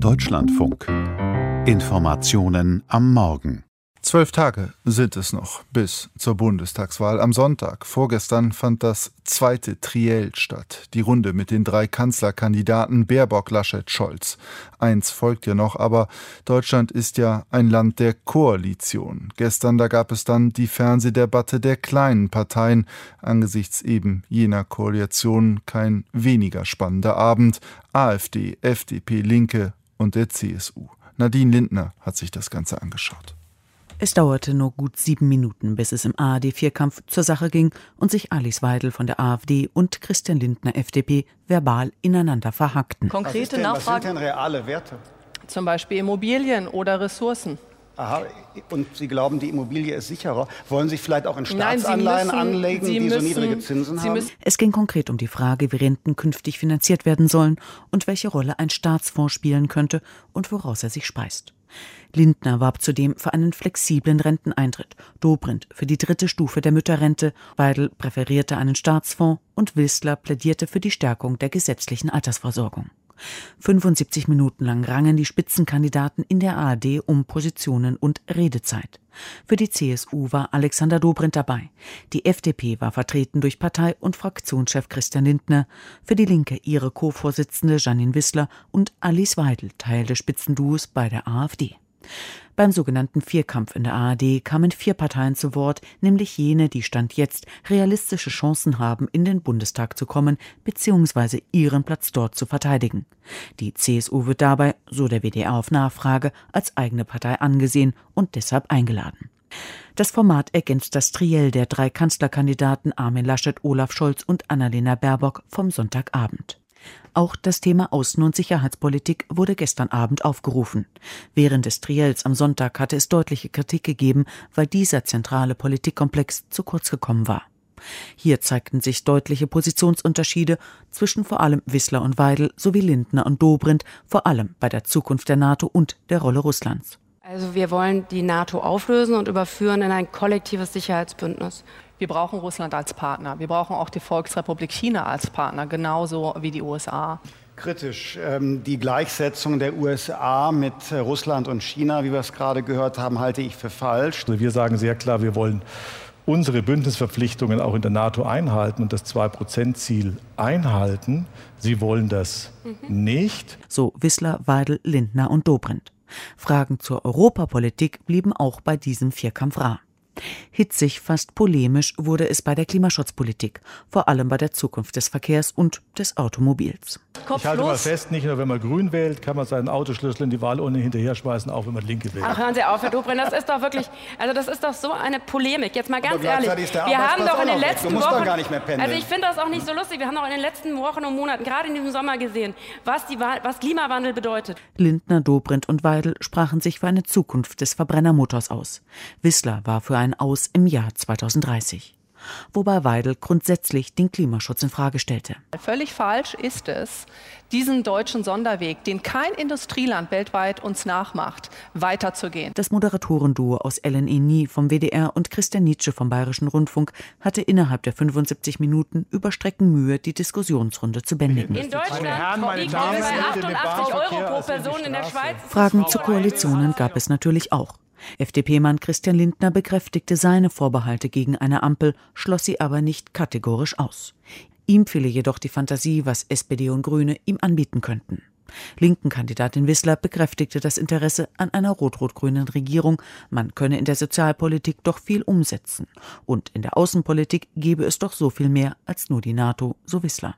Deutschlandfunk. Informationen am Morgen. Zwölf Tage sind es noch bis zur Bundestagswahl. Am Sonntag, vorgestern, fand das zweite Triell statt. Die Runde mit den drei Kanzlerkandidaten Baerbock, Laschet, Scholz. Eins folgt ja noch, aber Deutschland ist ja ein Land der Koalition. Gestern, da gab es dann die Fernsehdebatte der kleinen Parteien. Angesichts eben jener Koalition kein weniger spannender Abend. AfD, FDP, Linke und der CSU. Nadine Lindner hat sich das Ganze angeschaut. Es dauerte nur gut sieben Minuten, bis es im ARD-Vierkampf zur Sache ging und sich Alice Weidel von der AfD und Christian Lindner FDP verbal ineinander verhackten. Konkrete Nachfragen. Was sind denn reale Werte? Zum Beispiel Immobilien oder Ressourcen. Aha, und Sie glauben, die Immobilie ist sicherer. Wollen Sie vielleicht auch in Staatsanleihen Nein, müssen, anlegen, die müssen, so niedrige Zinsen haben? Es ging konkret um die Frage, wie Renten künftig finanziert werden sollen und welche Rolle ein Staatsfonds spielen könnte und woraus er sich speist. Lindner warb zudem für einen flexiblen Renteneintritt, Dobrindt für die dritte Stufe der Mütterrente, Weidel präferierte einen Staatsfonds und Wissler plädierte für die Stärkung der gesetzlichen Altersversorgung. 75 Minuten lang rangen die Spitzenkandidaten in der ARD um Positionen und Redezeit. Für die CSU war Alexander Dobrindt dabei. Die FDP war vertreten durch Partei- und Fraktionschef Christian Lindner. Für die Linke ihre Co-Vorsitzende Janine Wissler und Alice Weidel, Teil des Spitzenduos bei der AfD. Beim sogenannten Vierkampf in der ARD kamen vier Parteien zu Wort, nämlich jene, die Stand jetzt realistische Chancen haben, in den Bundestag zu kommen bzw. ihren Platz dort zu verteidigen. Die CSU wird dabei, so der WDR auf Nachfrage, als eigene Partei angesehen und deshalb eingeladen. Das Format ergänzt das Triell der drei Kanzlerkandidaten Armin Laschet, Olaf Scholz und Annalena Baerbock vom Sonntagabend. Auch das Thema Außen- und Sicherheitspolitik wurde gestern Abend aufgerufen. Während des Triels am Sonntag hatte es deutliche Kritik gegeben, weil dieser zentrale Politikkomplex zu kurz gekommen war. Hier zeigten sich deutliche Positionsunterschiede zwischen vor allem Wissler und Weidel sowie Lindner und Dobrindt, vor allem bei der Zukunft der NATO und der Rolle Russlands. Also wir wollen die NATO auflösen und überführen in ein kollektives Sicherheitsbündnis. Wir brauchen Russland als Partner. Wir brauchen auch die Volksrepublik China als Partner, genauso wie die USA. Kritisch. Ähm, die Gleichsetzung der USA mit äh, Russland und China, wie wir es gerade gehört haben, halte ich für falsch. Also wir sagen sehr klar, wir wollen unsere Bündnisverpflichtungen auch in der NATO einhalten und das 2-Prozent-Ziel einhalten. Sie wollen das mhm. nicht. So Wissler, Weidel, Lindner und Dobrindt. Fragen zur Europapolitik blieben auch bei diesem Vierkampf rar. Hitzig, fast polemisch wurde es bei der Klimaschutzpolitik, vor allem bei der Zukunft des Verkehrs und des Automobils. Kopf ich halte los. mal fest, nicht nur wenn man grün wählt, kann man seinen Autoschlüssel in die Wahlurne hinterher schmeißen, auch wenn man linke wählt. Ach, hören Sie auf, Herr Dobrindt, das ist doch wirklich, also das ist doch so eine Polemik. Jetzt mal ganz ehrlich, wir haben doch in den letzten Wochen, also ich finde das auch nicht so lustig, wir haben doch in den letzten Wochen und Monaten, gerade in diesem Sommer gesehen, was, die, was Klimawandel bedeutet. Lindner, Dobrindt und Weidel sprachen sich für eine Zukunft des Verbrennermotors aus. Wissler war für ein Aus im Jahr 2030 wobei Weidel grundsätzlich den Klimaschutz in Frage stellte. Völlig falsch ist es, diesen deutschen Sonderweg, den kein Industrieland weltweit uns nachmacht, weiterzugehen. Das Moderatorenduo aus Ellen Eni vom WDR und Christian Nietzsche vom Bayerischen Rundfunk hatte innerhalb der 75 Minuten über Strecken Mühe, die Diskussionsrunde zu bändigen. In Deutschland liegen wir bei 88 Euro pro Person in der Schweiz. Fragen zu Koalitionen gab es natürlich auch. FDP-Mann Christian Lindner bekräftigte seine Vorbehalte gegen eine Ampel, schloss sie aber nicht kategorisch aus. Ihm fehle jedoch die Fantasie, was SPD und Grüne ihm anbieten könnten. Linken Kandidatin Wissler bekräftigte das Interesse an einer rot-rot-grünen Regierung. Man könne in der Sozialpolitik doch viel umsetzen. Und in der Außenpolitik gebe es doch so viel mehr als nur die NATO, so Wissler.